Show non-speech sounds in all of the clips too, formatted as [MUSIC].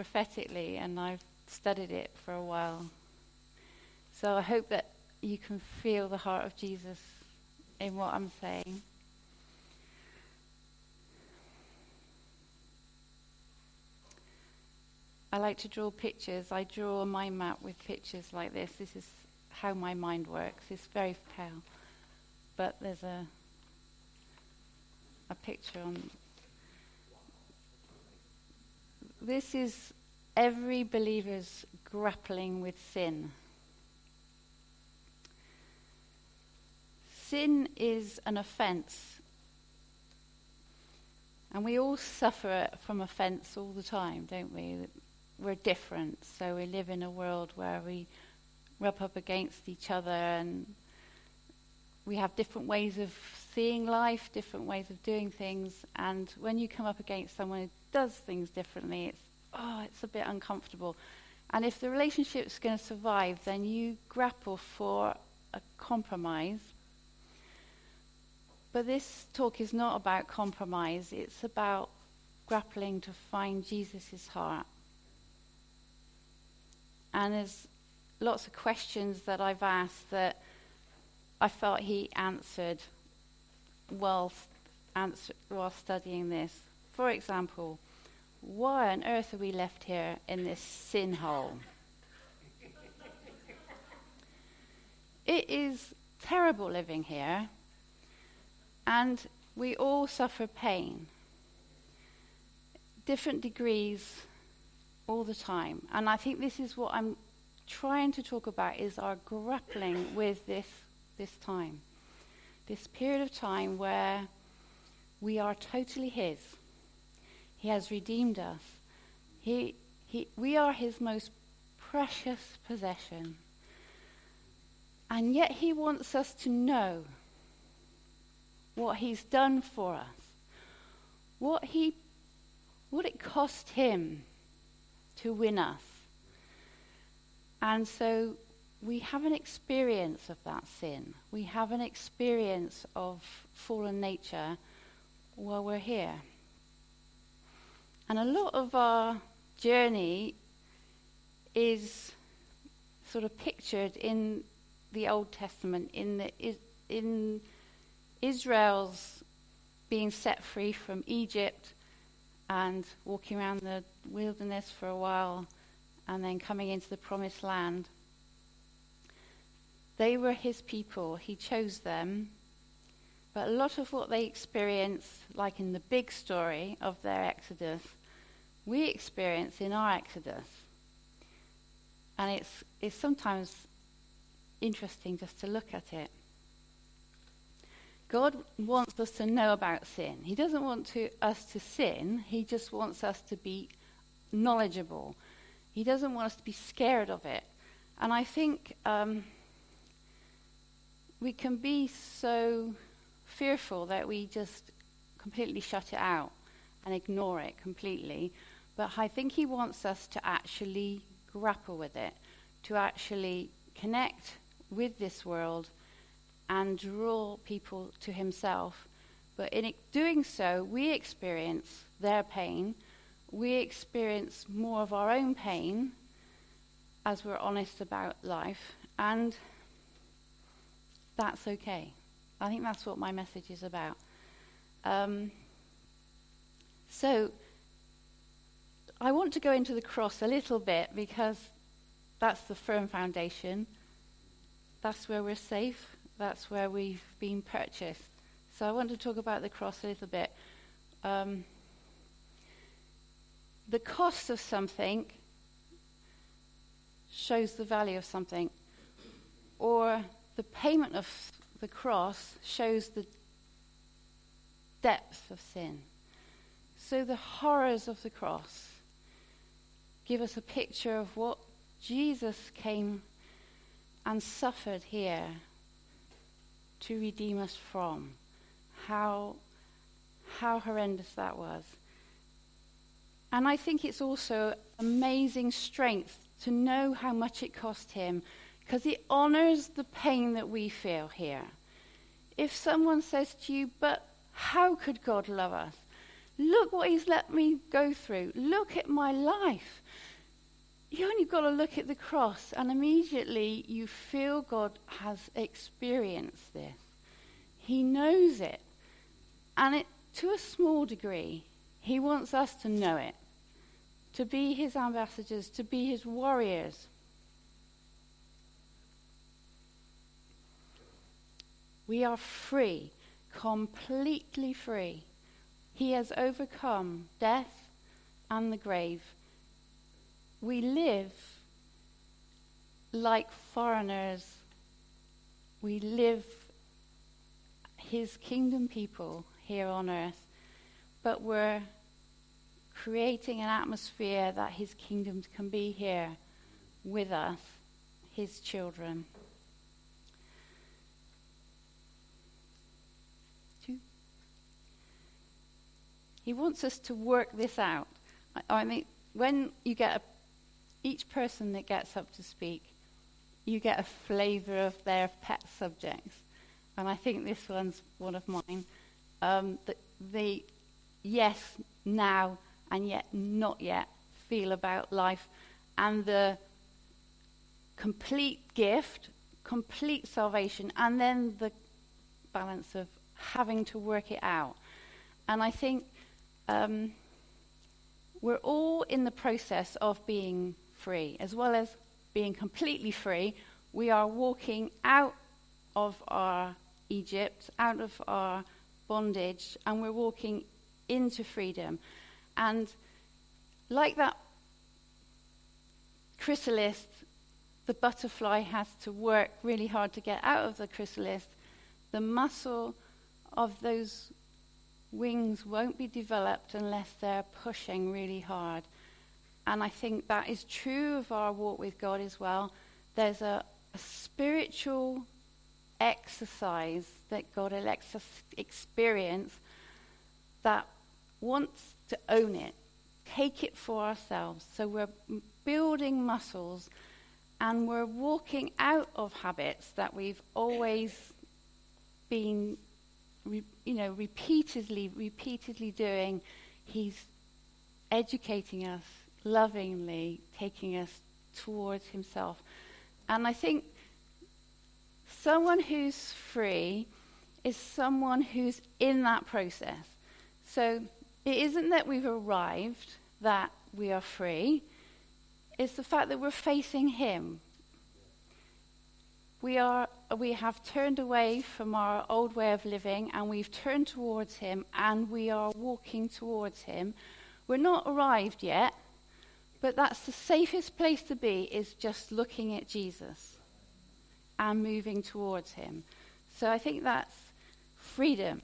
prophetically, and I've studied it for a while. So I hope that you can feel the heart of Jesus in what I'm saying. I like to draw pictures. I draw mind map with pictures like this. This is how my mind works. It's very pale, but there's a a picture on. This is every believer's grappling with sin. Sin is an offense. And we all suffer from offense all the time, don't we? We're different, so we live in a world where we rub up against each other and we have different ways of seeing life, different ways of doing things, and when you come up against someone does things differently, it's oh, it's a bit uncomfortable. And if the relationship's going to survive, then you grapple for a compromise. But this talk is not about compromise, it's about grappling to find Jesus' heart. And there's lots of questions that I've asked that I felt he answered while, answer, while studying this. For example, why on earth are we left here in this sin hole? it is terrible living here, and we all suffer pain. Different degrees all the time. And I think this is what I'm trying to talk about is our grappling with this this time. This period of time where we are totally his he has redeemed us. He, he, we are his most precious possession. And yet he wants us to know what he's done for us. What he what it cost him to win us. And so we have an experience of that sin. We have an experience of fallen nature while we're here. And a lot of our journey is sort of pictured in the Old Testament, in, the, in Israel's being set free from Egypt and walking around the wilderness for a while and then coming into the promised land. They were his people, he chose them. But a lot of what they experienced, like in the big story of their exodus, we experience in our Exodus. And it's, it's sometimes interesting just to look at it. God wants us to know about sin. He doesn't want to, us to sin, He just wants us to be knowledgeable. He doesn't want us to be scared of it. And I think um, we can be so fearful that we just completely shut it out and ignore it completely. But I think he wants us to actually grapple with it, to actually connect with this world and draw people to himself. But in doing so, we experience their pain. We experience more of our own pain as we're honest about life. And that's okay. I think that's what my message is about. Um, so, I want to go into the cross a little bit because that's the firm foundation. That's where we're safe. That's where we've been purchased. So I want to talk about the cross a little bit. Um, the cost of something shows the value of something, or the payment of the cross shows the depth of sin. So the horrors of the cross give us a picture of what Jesus came and suffered here to redeem us from. How, how horrendous that was. And I think it's also amazing strength to know how much it cost him because it honors the pain that we feel here. If someone says to you, but how could God love us? Look what he's let me go through. Look at my life. you only got to look at the cross, and immediately you feel God has experienced this. He knows it. And it, to a small degree, He wants us to know it, to be His ambassadors, to be His warriors. We are free, completely free. He has overcome death and the grave we live like foreigners. We live his kingdom people here on earth, but we're creating an atmosphere that his kingdom can be here with us, his children. He wants us to work this out. I, I mean, when you get a each person that gets up to speak, you get a flavour of their pet subjects. And I think this one's one of mine. Um, the, the yes, now, and yet not yet feel about life, and the complete gift, complete salvation, and then the balance of having to work it out. And I think um, we're all in the process of being free. As well as being completely free, we are walking out of our Egypt, out of our bondage, and we're walking into freedom. And like that chrysalis, the butterfly has to work really hard to get out of the chrysalis. The muscle of those wings won't be developed unless they're pushing really hard. And I think that is true of our walk with God as well. There's a, a spiritual exercise that God elects us to experience that wants to own it, take it for ourselves. So we're building muscles and we're walking out of habits that we've always been, re, you know, repeatedly, repeatedly doing. He's educating us lovingly taking us towards Himself. And I think someone who's free is someone who's in that process. So it isn't that we've arrived that we are free, it's the fact that we're facing Him. We, are, we have turned away from our old way of living and we've turned towards Him and we are walking towards Him. We're not arrived yet, but that's the safest place to be, is just looking at Jesus and moving towards him. So I think that's freedom.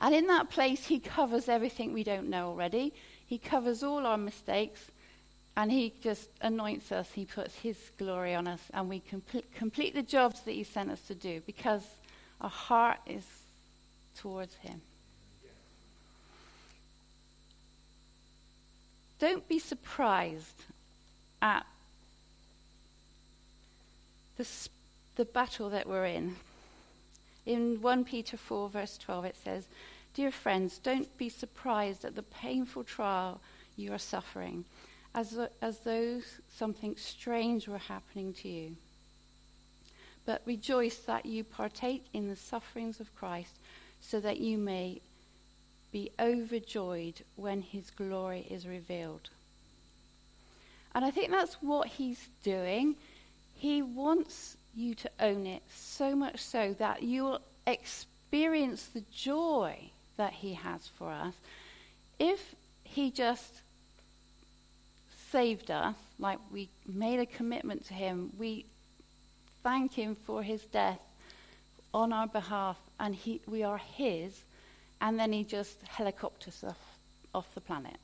And in that place, he covers everything we don't know already. He covers all our mistakes, and he just anoints us. He puts his glory on us, and we complete, complete the jobs that he sent us to do because our heart is towards him. Don't be surprised at the, the battle that we're in. In 1 Peter 4, verse 12, it says, Dear friends, don't be surprised at the painful trial you are suffering, as, as though something strange were happening to you. But rejoice that you partake in the sufferings of Christ, so that you may be overjoyed when his glory is revealed. And I think that's what he's doing. He wants you to own it so much so that you'll experience the joy that he has for us. If he just saved us, like we made a commitment to him, we thank him for his death on our behalf, and he, we are his and then he just helicopters off, off the planet.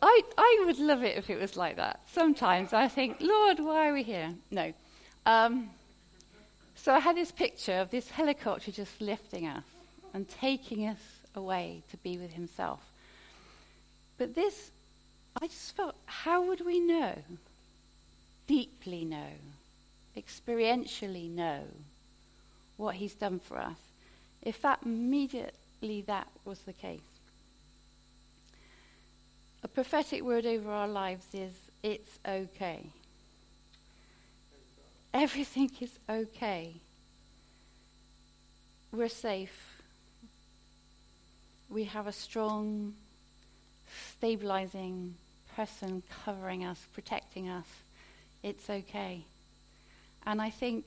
I, I would love it if it was like that. Sometimes I think, Lord, why are we here? No. Um, so I had this picture of this helicopter just lifting us and taking us away to be with himself. But this, I just felt, how would we know? Deeply know, experientially know what he's done for us if that immediately that was the case. A prophetic word over our lives is it's okay. Everything is okay. We're safe. We have a strong, stabilizing person covering us, protecting us. It's okay. And I think,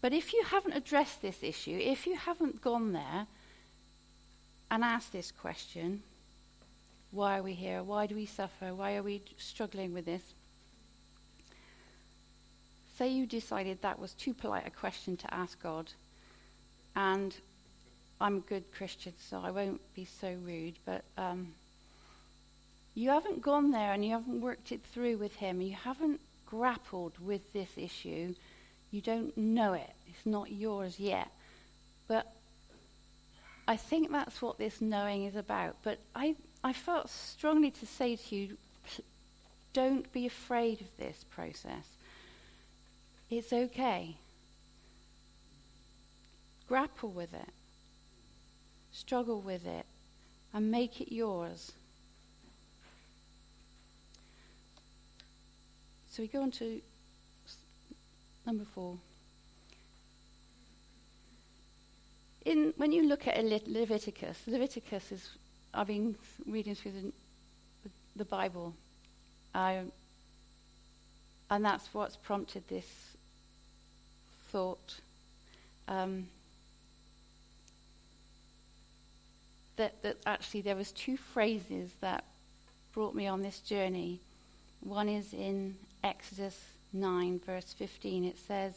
but if you haven't addressed this issue, if you haven't gone there and asked this question, why are we here? Why do we suffer? Why are we struggling with this? Say you decided that was too polite a question to ask God, and I'm a good Christian, so I won't be so rude, but um, you haven't gone there and you haven't worked it through with Him, you haven't grappled with this issue, you don't know it, it's not yours yet. But I think that's what this knowing is about. But I, I felt strongly to say to you don't be afraid of this process. It's okay. Grapple with it, struggle with it, and make it yours. So we go on to number four. In, when you look at Leviticus, Leviticus is, I've been reading through the, the Bible, uh, and that's what's prompted this thought. Um, that, that actually there was two phrases that brought me on this journey. One is in Exodus 9, verse 15. It says,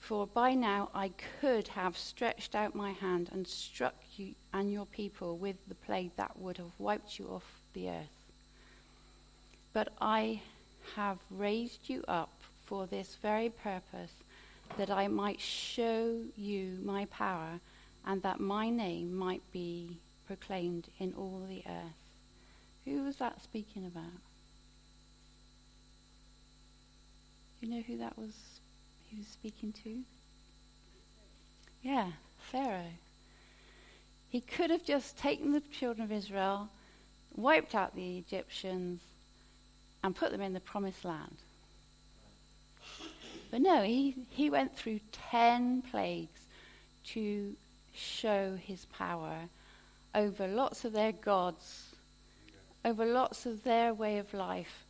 for by now I could have stretched out my hand and struck you and your people with the plague that would have wiped you off the earth. But I have raised you up for this very purpose, that I might show you my power and that my name might be proclaimed in all the earth. Who was that speaking about? You know who that was he was speaking to? Yeah, Pharaoh. He could have just taken the children of Israel, wiped out the Egyptians, and put them in the promised land. But no, he, he went through ten plagues to show his power over lots of their gods, over lots of their way of life.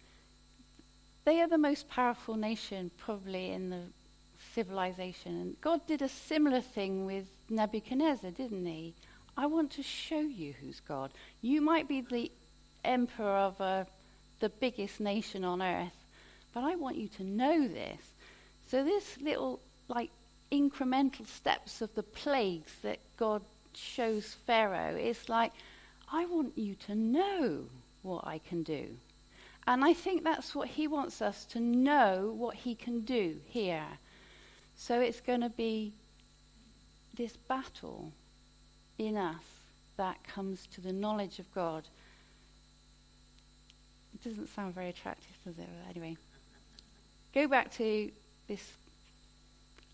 They are the most powerful nation, probably, in the civilization. And God did a similar thing with Nebuchadnezzar, didn't he? I want to show you who's God. You might be the emperor of uh, the biggest nation on earth, but I want you to know this. So, this little, like, incremental steps of the plagues that God shows Pharaoh is like, I want you to know what I can do. And I think that's what he wants us to know what he can do here. So it's going to be this battle in us that comes to the knowledge of God. It doesn't sound very attractive, does it? Anyway, go back to this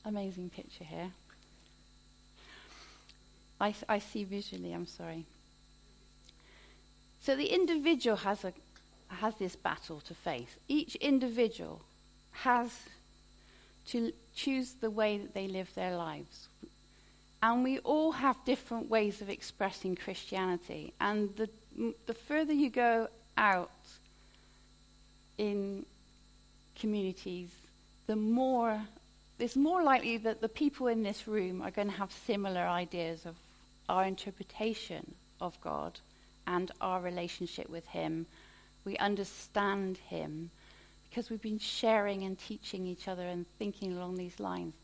amazing picture here. I, I see visually, I'm sorry. So the individual has, a, has this battle to face. Each individual has to choose the way that they live their lives. And we all have different ways of expressing Christianity. And the, the further you go out in communities, the more it's more likely that the people in this room are going to have similar ideas of our interpretation of God and our relationship with Him. We understand Him because we've been sharing and teaching each other and thinking along these lines.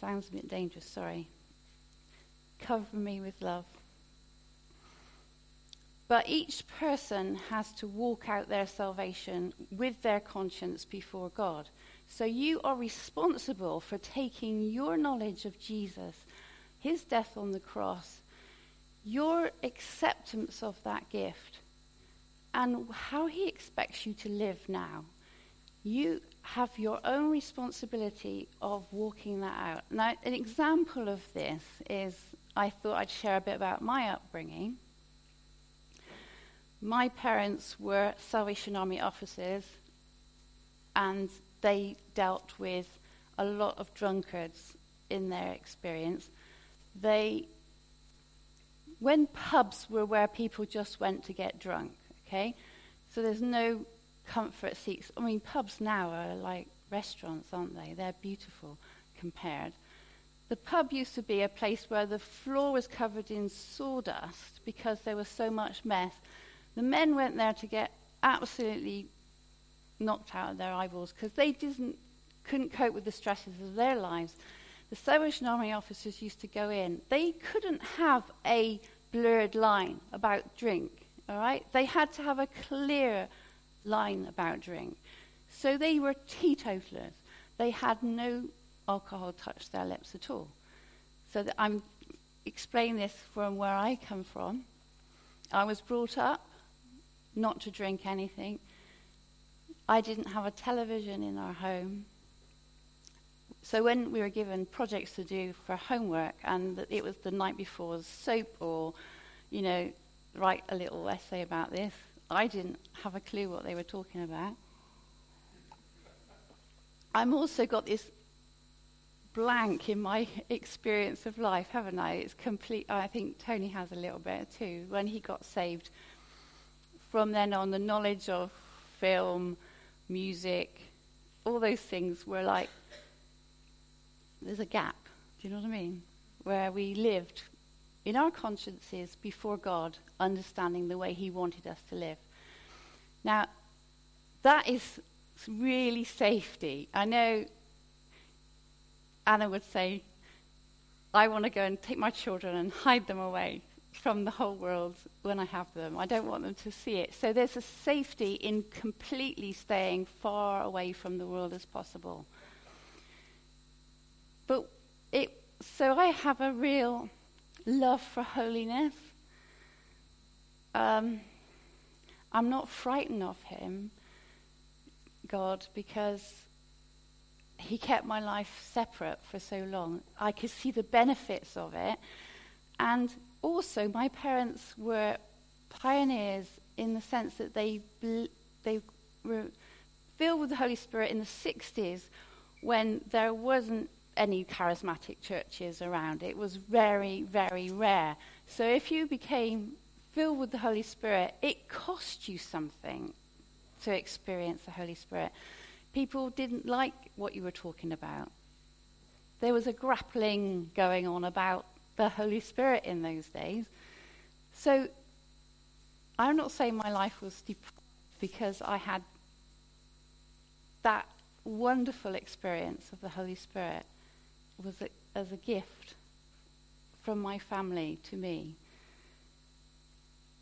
Sounds a bit dangerous, sorry. Cover me with love. But each person has to walk out their salvation with their conscience before God. So you are responsible for taking your knowledge of Jesus, his death on the cross, your acceptance of that gift, and how he expects you to live now. You have your own responsibility of walking that out. Now, an example of this is I thought I'd share a bit about my upbringing. my parents were Salvation Army officers, and they dealt with a lot of drunkards in their experience. They, when pubs were where people just went to get drunk, okay, so there's no comfort seats. I mean, pubs now are like restaurants, aren't they? They're beautiful compared. The pub used to be a place where the floor was covered in sawdust because there was so much mess. The men went there to get absolutely knocked out of their eyeballs because they didn't, couldn't cope with the stresses of their lives. The Salvation Army officers used to go in. They couldn't have a blurred line about drink, all right? They had to have a clear line about drink. So they were teetotalers. They had no alcohol touch their lips at all. So I'm explaining this from where I come from. I was brought up not to drink anything. I didn't have a television in our home. So when we were given projects to do for homework, and it was the night before soap or, you know, write a little essay about this, I didn't have a clue what they were talking about. I'm also got this blank in my experience of life, haven't I? It's complete. I think Tony has a little bit too. When he got saved, from then on, the knowledge of film, music, all those things were like there's a gap. Do you know what I mean? Where we lived in our consciences before God, understanding the way He wanted us to live. Now, that is really safety. I know Anna would say, I want to go and take my children and hide them away from the whole world when I have them. I don't want them to see it. So there's a safety in completely staying far away from the world as possible. But it, so I have a real love for holiness. Um, I'm not frightened of him, God, because he kept my life separate for so long. I could see the benefits of it. And also, my parents were pioneers in the sense that they, they were filled with the Holy Spirit in the 60s when there wasn't any charismatic churches around. It was very, very rare. So if you became filled with the Holy Spirit, it cost you something to experience the Holy Spirit. People didn't like what you were talking about. There was a grappling going on about the Holy Spirit in those days. So I'm not saying my life was depressed because I had that wonderful experience of the Holy Spirit was a, as a gift from my family to me.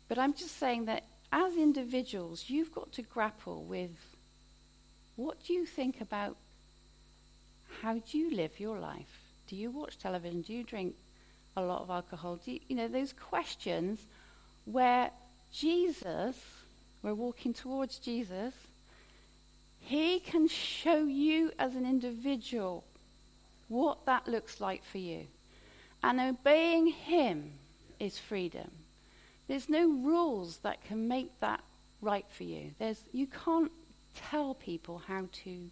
But I'm just saying that as individuals, you've got to grapple with what do you think about how do you live your life? Do you watch television? Do you drink a lot of alcohol? Do you, you know, those questions where Jesus, we're walking towards Jesus, he can show you as an individual what that looks like for you. And obeying him is freedom. There's no rules that can make that right for you. There's, you can't tell people how to,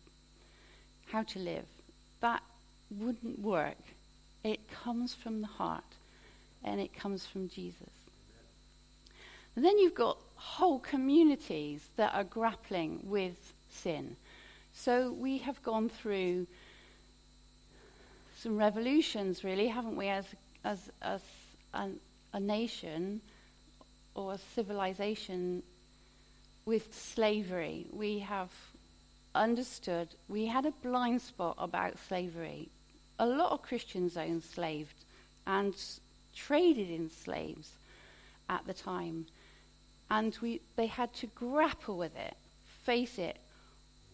how to live. That wouldn't work. It comes from the heart and it comes from Jesus. And then you've got whole communities that are grappling with sin. So we have gone through some revolutions, really, haven't we, as, as, as an, a nation or a civilization with slavery. We have understood, we had a blind spot about slavery. A lot of Christians owned enslaved and traded in slaves at the time. And we, they had to grapple with it, face it,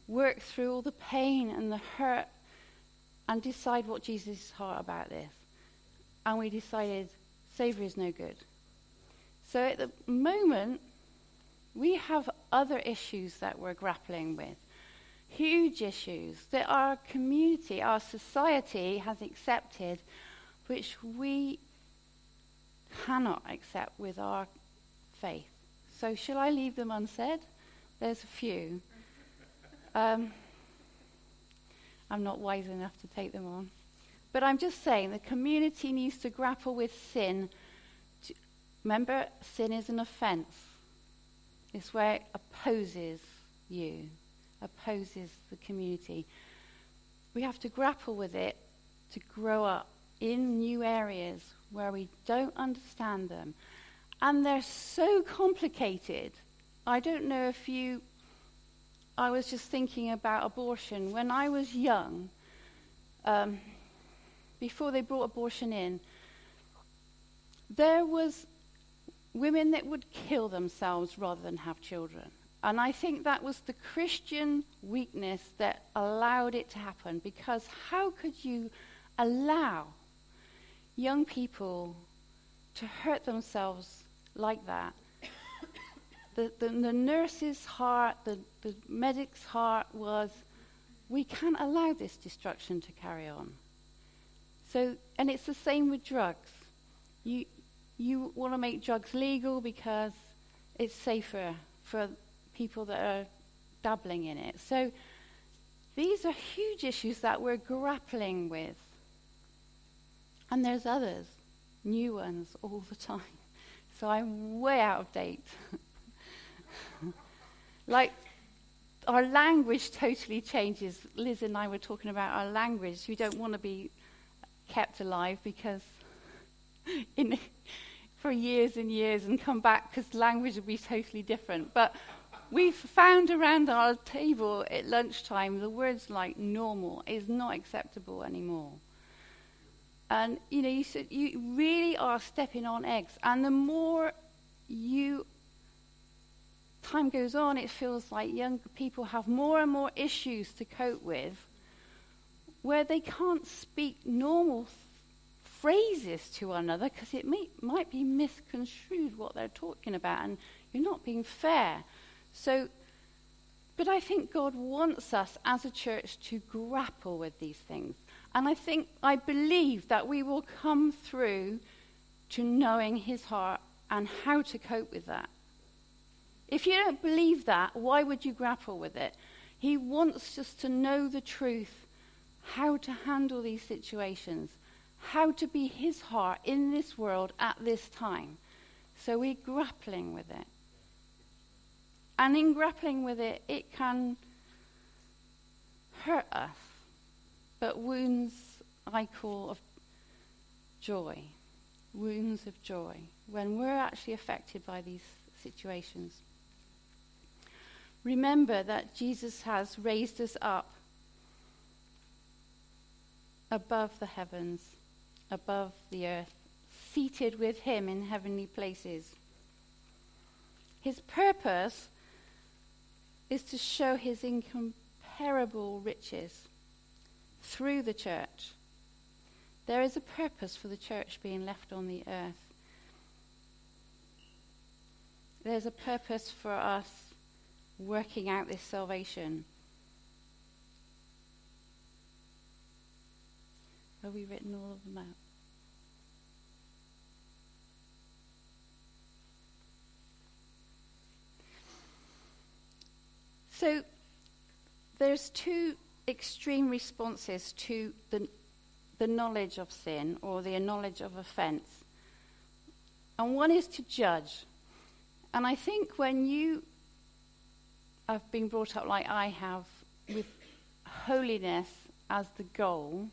work through all the pain and the hurt, and decide what Jesus' heart about this. And we decided slavery is no good. So at the moment, we have other issues that we're grappling with. Huge issues that our community, our society has accepted, which we cannot accept with our faith. So, shall I leave them unsaid? There's a few. Um, I'm not wise enough to take them on. But I'm just saying the community needs to grapple with sin. Remember, sin is an offense, it's where it opposes you, opposes the community. We have to grapple with it to grow up in new areas where we don't understand them. And they're so complicated. I don't know if you. I was just thinking about abortion. When I was young, um, before they brought abortion in, there was women that would kill themselves rather than have children. And I think that was the Christian weakness that allowed it to happen because how could you allow young people to hurt themselves like that? the, the, the nurse's heart, the, the medic's heart was, we can't allow this destruction to carry on. So, and it's the same with drugs. You, you want to make drugs legal because it's safer for people that are dabbling in it. So, these are huge issues that we're grappling with. And there's others, new ones all the time. [LAUGHS] So I'm way out of date. [LAUGHS] like, our language totally changes. Liz and I were talking about our language. We don't want to be kept alive because [LAUGHS] in, for years and years and come back because language would be totally different. But we've found around our table at lunchtime the words like normal is not acceptable anymore. And you know, you, you really are stepping on eggs. And the more you time goes on, it feels like young people have more and more issues to cope with where they can't speak normal phrases to one another because it may, might be misconstrued what they're talking about and you're not being fair. So, but I think God wants us as a church to grapple with these things. And I think, I believe that we will come through to knowing his heart and how to cope with that. If you don't believe that, why would you grapple with it? He wants us to know the truth, how to handle these situations, how to be his heart in this world at this time. So we're grappling with it. And in grappling with it, it can hurt us. But wounds I call of joy. Wounds of joy. When we're actually affected by these situations. Remember that Jesus has raised us up above the heavens, above the earth, seated with him in heavenly places. His purpose is to show his incomparable riches through the church. There is a purpose for the church being left on the earth. There's a purpose for us working out this salvation. Have we written all of them out? So there's two extreme responses to the, the knowledge of sin or the knowledge of offense. And one is to judge. And I think when you have been brought up like I have with holiness as the goal,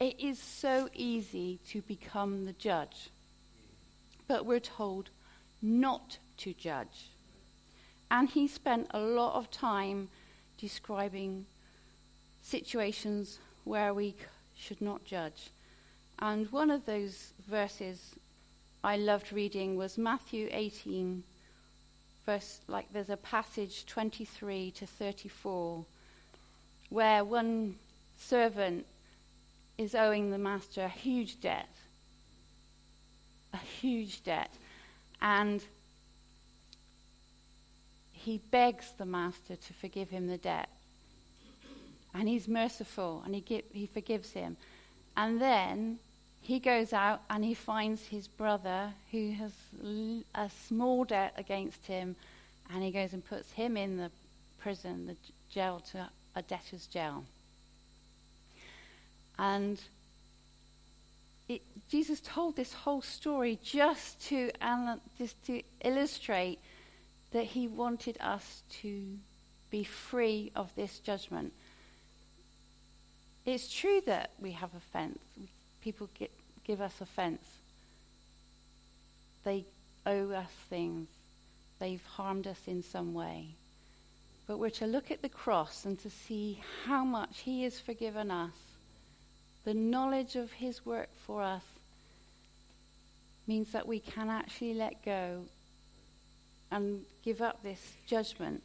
it is so easy to become the judge. But we're told not to judge. And he spent a lot of time describing situations where we should not judge. And one of those verses I loved reading was Matthew 18, verse, like there's a passage 23 to 34, where one servant is owing the master a huge debt. A huge debt. And he begs the master to forgive him the debt. And he's merciful and he, give, he forgives him. And then he goes out and he finds his brother who has a small debt against him, and he goes and puts him in the prison, the jail, to a debtor's jail. And it, Jesus told this whole story just to, just to illustrate that he wanted us to be free of this judgment. It's true that we have offense. People get, give us offense. They owe us things. They've harmed us in some way. But we're to look at the cross and to see how much He has forgiven us. The knowledge of His work for us means that we can actually let go and give up this judgment.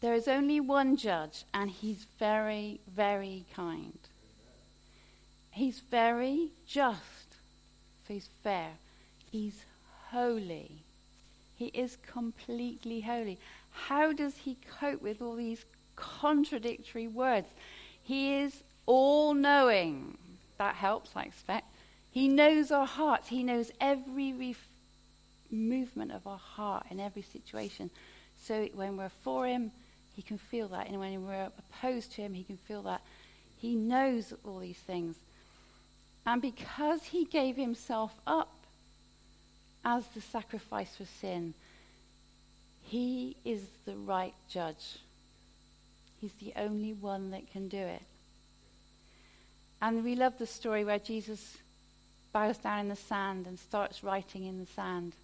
There is only one judge, and he's very, very kind. He's very just, so he's fair. He's holy. He is completely holy. How does he cope with all these contradictory words? He is all knowing. That helps, I expect. He knows our hearts. He knows every movement of our heart in every situation. So when we're for him, he can feel that. And when we're opposed to him, he can feel that. He knows all these things. And because he gave himself up as the sacrifice for sin, he is the right judge. He's the only one that can do it. And we love the story where Jesus bows down in the sand and starts writing in the sand.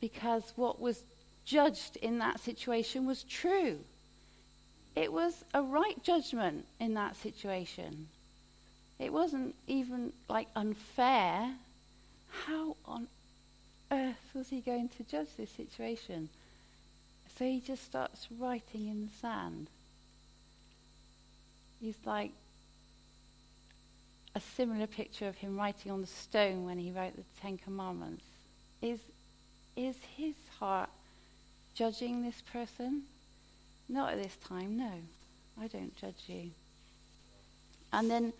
Because what was judged in that situation was true. It was a right judgment in that situation. It wasn't even like unfair. How on earth was he going to judge this situation? So he just starts writing in the sand. He's like a similar picture of him writing on the stone when he wrote the Ten Commandments. Is, is his heart judging this person? Not at this time, no. I don't judge you. And then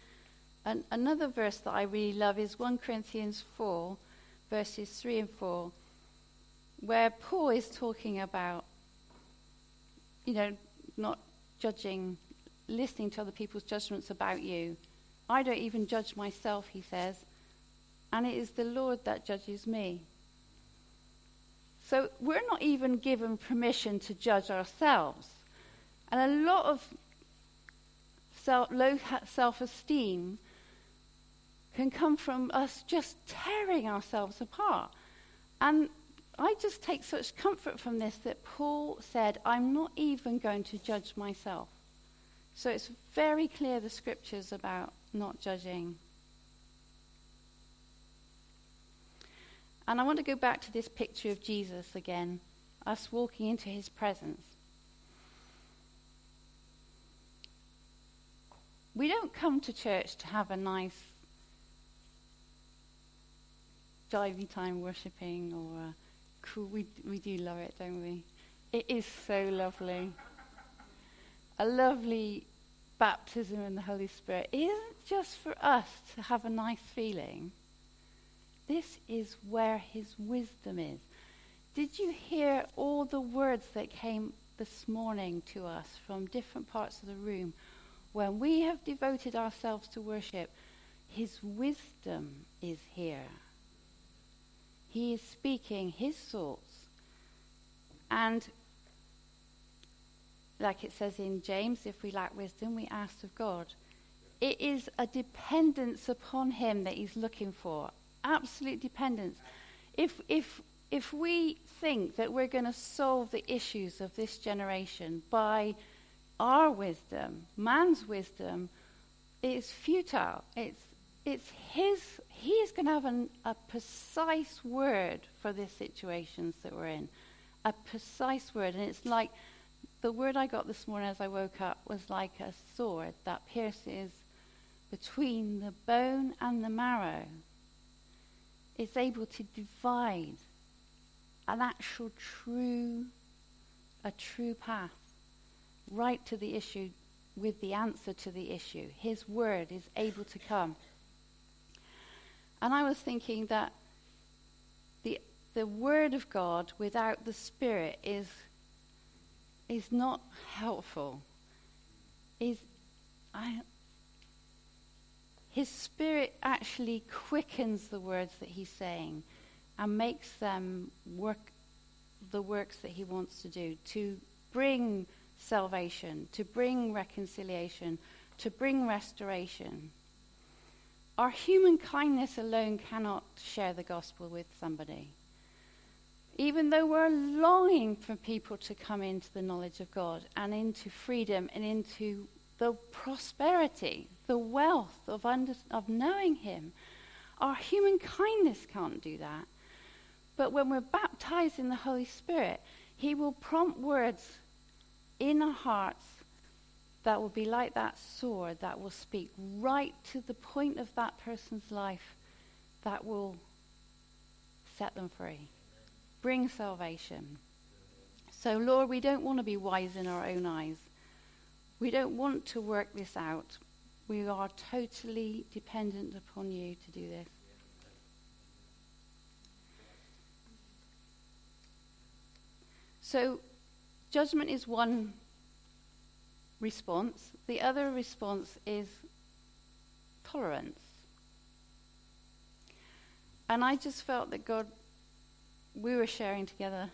an, another verse that I really love is 1 Corinthians 4, verses 3 and 4, where Paul is talking about, you know, not judging, listening to other people's judgments about you. I don't even judge myself, he says, and it is the Lord that judges me. So we're not even given permission to judge ourselves. And a lot of self, low self esteem can come from us just tearing ourselves apart. And I just take such comfort from this that Paul said, I'm not even going to judge myself. So it's very clear the scriptures about not judging. And I want to go back to this picture of Jesus again, us walking into his presence. We don't come to church to have a nice jivey time worshipping or cool. We, we do love it, don't we? It is so lovely. a lovely baptism in the Holy Spirit isn't just for us to have a nice feeling. This is where his wisdom is. Did you hear all the words that came this morning to us from different parts of the room? When we have devoted ourselves to worship, his wisdom is here. He is speaking his thoughts. And like it says in James, if we lack wisdom, we ask of God. It is a dependence upon him that he's looking for absolute dependence. If, if, if we think that we're going to solve the issues of this generation by our wisdom, man's wisdom, it's futile. It's, it's his, he is going to have an, a precise word for the situations that we're in. A precise word. And it's like the word I got this morning as I woke up was like a sword that pierces between the bone and the marrow is able to divide an actual true, a true path right to the issue with the answer to the issue. His word is able to come. And I was thinking that the, the word of God without the spirit is, is not helpful. Is, I, his spirit actually quickens the words that he's saying and makes them work the works that he wants to do to bring salvation, to bring reconciliation, to bring restoration. Our human kindness alone cannot share the gospel with somebody. Even though we're longing for people to come into the knowledge of God and into freedom and into the prosperity, the wealth of, under, of knowing Him, our human kindness can't do that. But when we're baptized in the Holy Spirit, He will prompt words in our hearts that will be like that sword that will speak right to the point of that person's life that will set them free, bring salvation. So, Lord, we don't want to be wise in our own eyes. We don't want to work this out. We are totally dependent upon you to do this. So, judgment is one response, the other response is tolerance. And I just felt that God, we were sharing together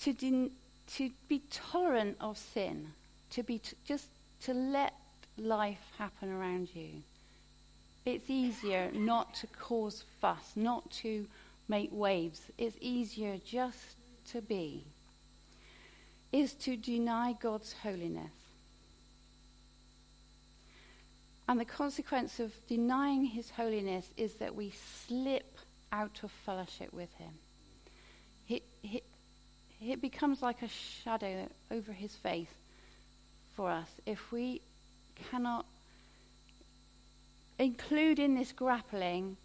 to, de- to be tolerant of sin, to be t- just to let life happen around you. It's easier not to cause fuss, not to make waves. It's easier just to be, is to deny God's holiness. And the consequence of denying his holiness is that we slip out of fellowship with him. It, it, it becomes like a shadow over his face for us if we cannot include in this grappling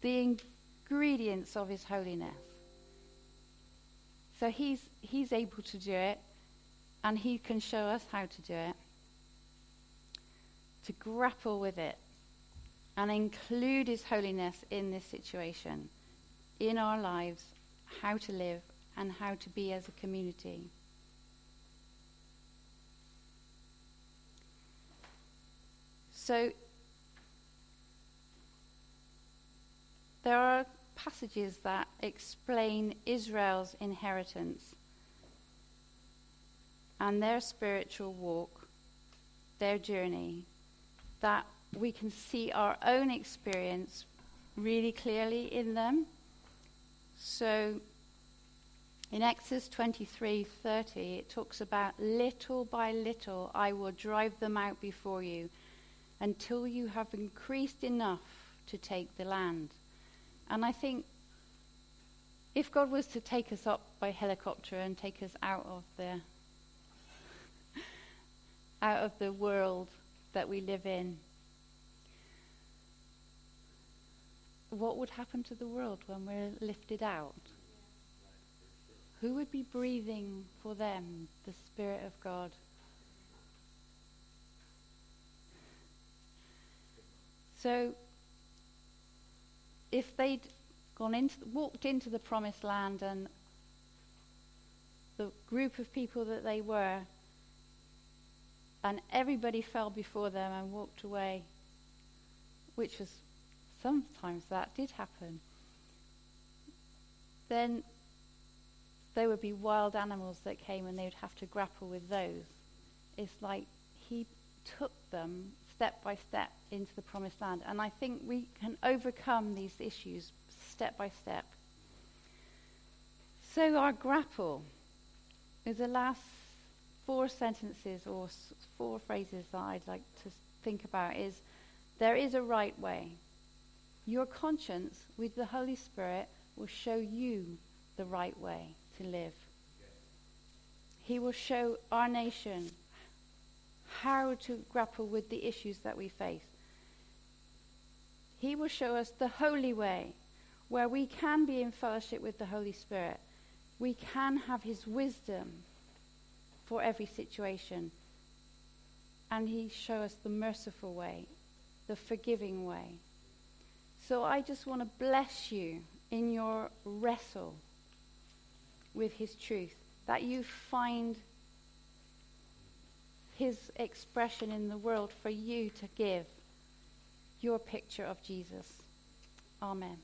the ingredients of his holiness. So he's, he's able to do it, and he can show us how to do it, to grapple with it, and include his holiness in this situation, in our lives, how to live, and how to be as a community. So there are passages that explain Israel's inheritance and their spiritual walk, their journey, that we can see our own experience really clearly in them. So in Exodus 23:30 it talks about little by little I will drive them out before you until you have increased enough to take the land. And I think if God was to take us up by helicopter and take us out of the out of the world that we live in, what would happen to the world when we're lifted out? Who would be breathing for them the Spirit of God? So if they'd gone into, walked into the promised land and the group of people that they were, and everybody fell before them and walked away, which was sometimes that did happen, then there would be wild animals that came and they would have to grapple with those. It's like he took them step by step into the promised land. And I think we can overcome these issues step by step. So, our grapple is the last four sentences or four phrases that I'd like to think about is there is a right way. Your conscience with the Holy Spirit will show you the right way to live. He will show our nation how to grapple with the issues that we face. He will show us the holy way, where we can be in fellowship with the Holy Spirit. We can have His wisdom for every situation. And He show us the merciful way, the forgiving way. So I just want to bless you in your wrestle with His truth, that you find His expression in the world for you to give your picture of Jesus. Amen.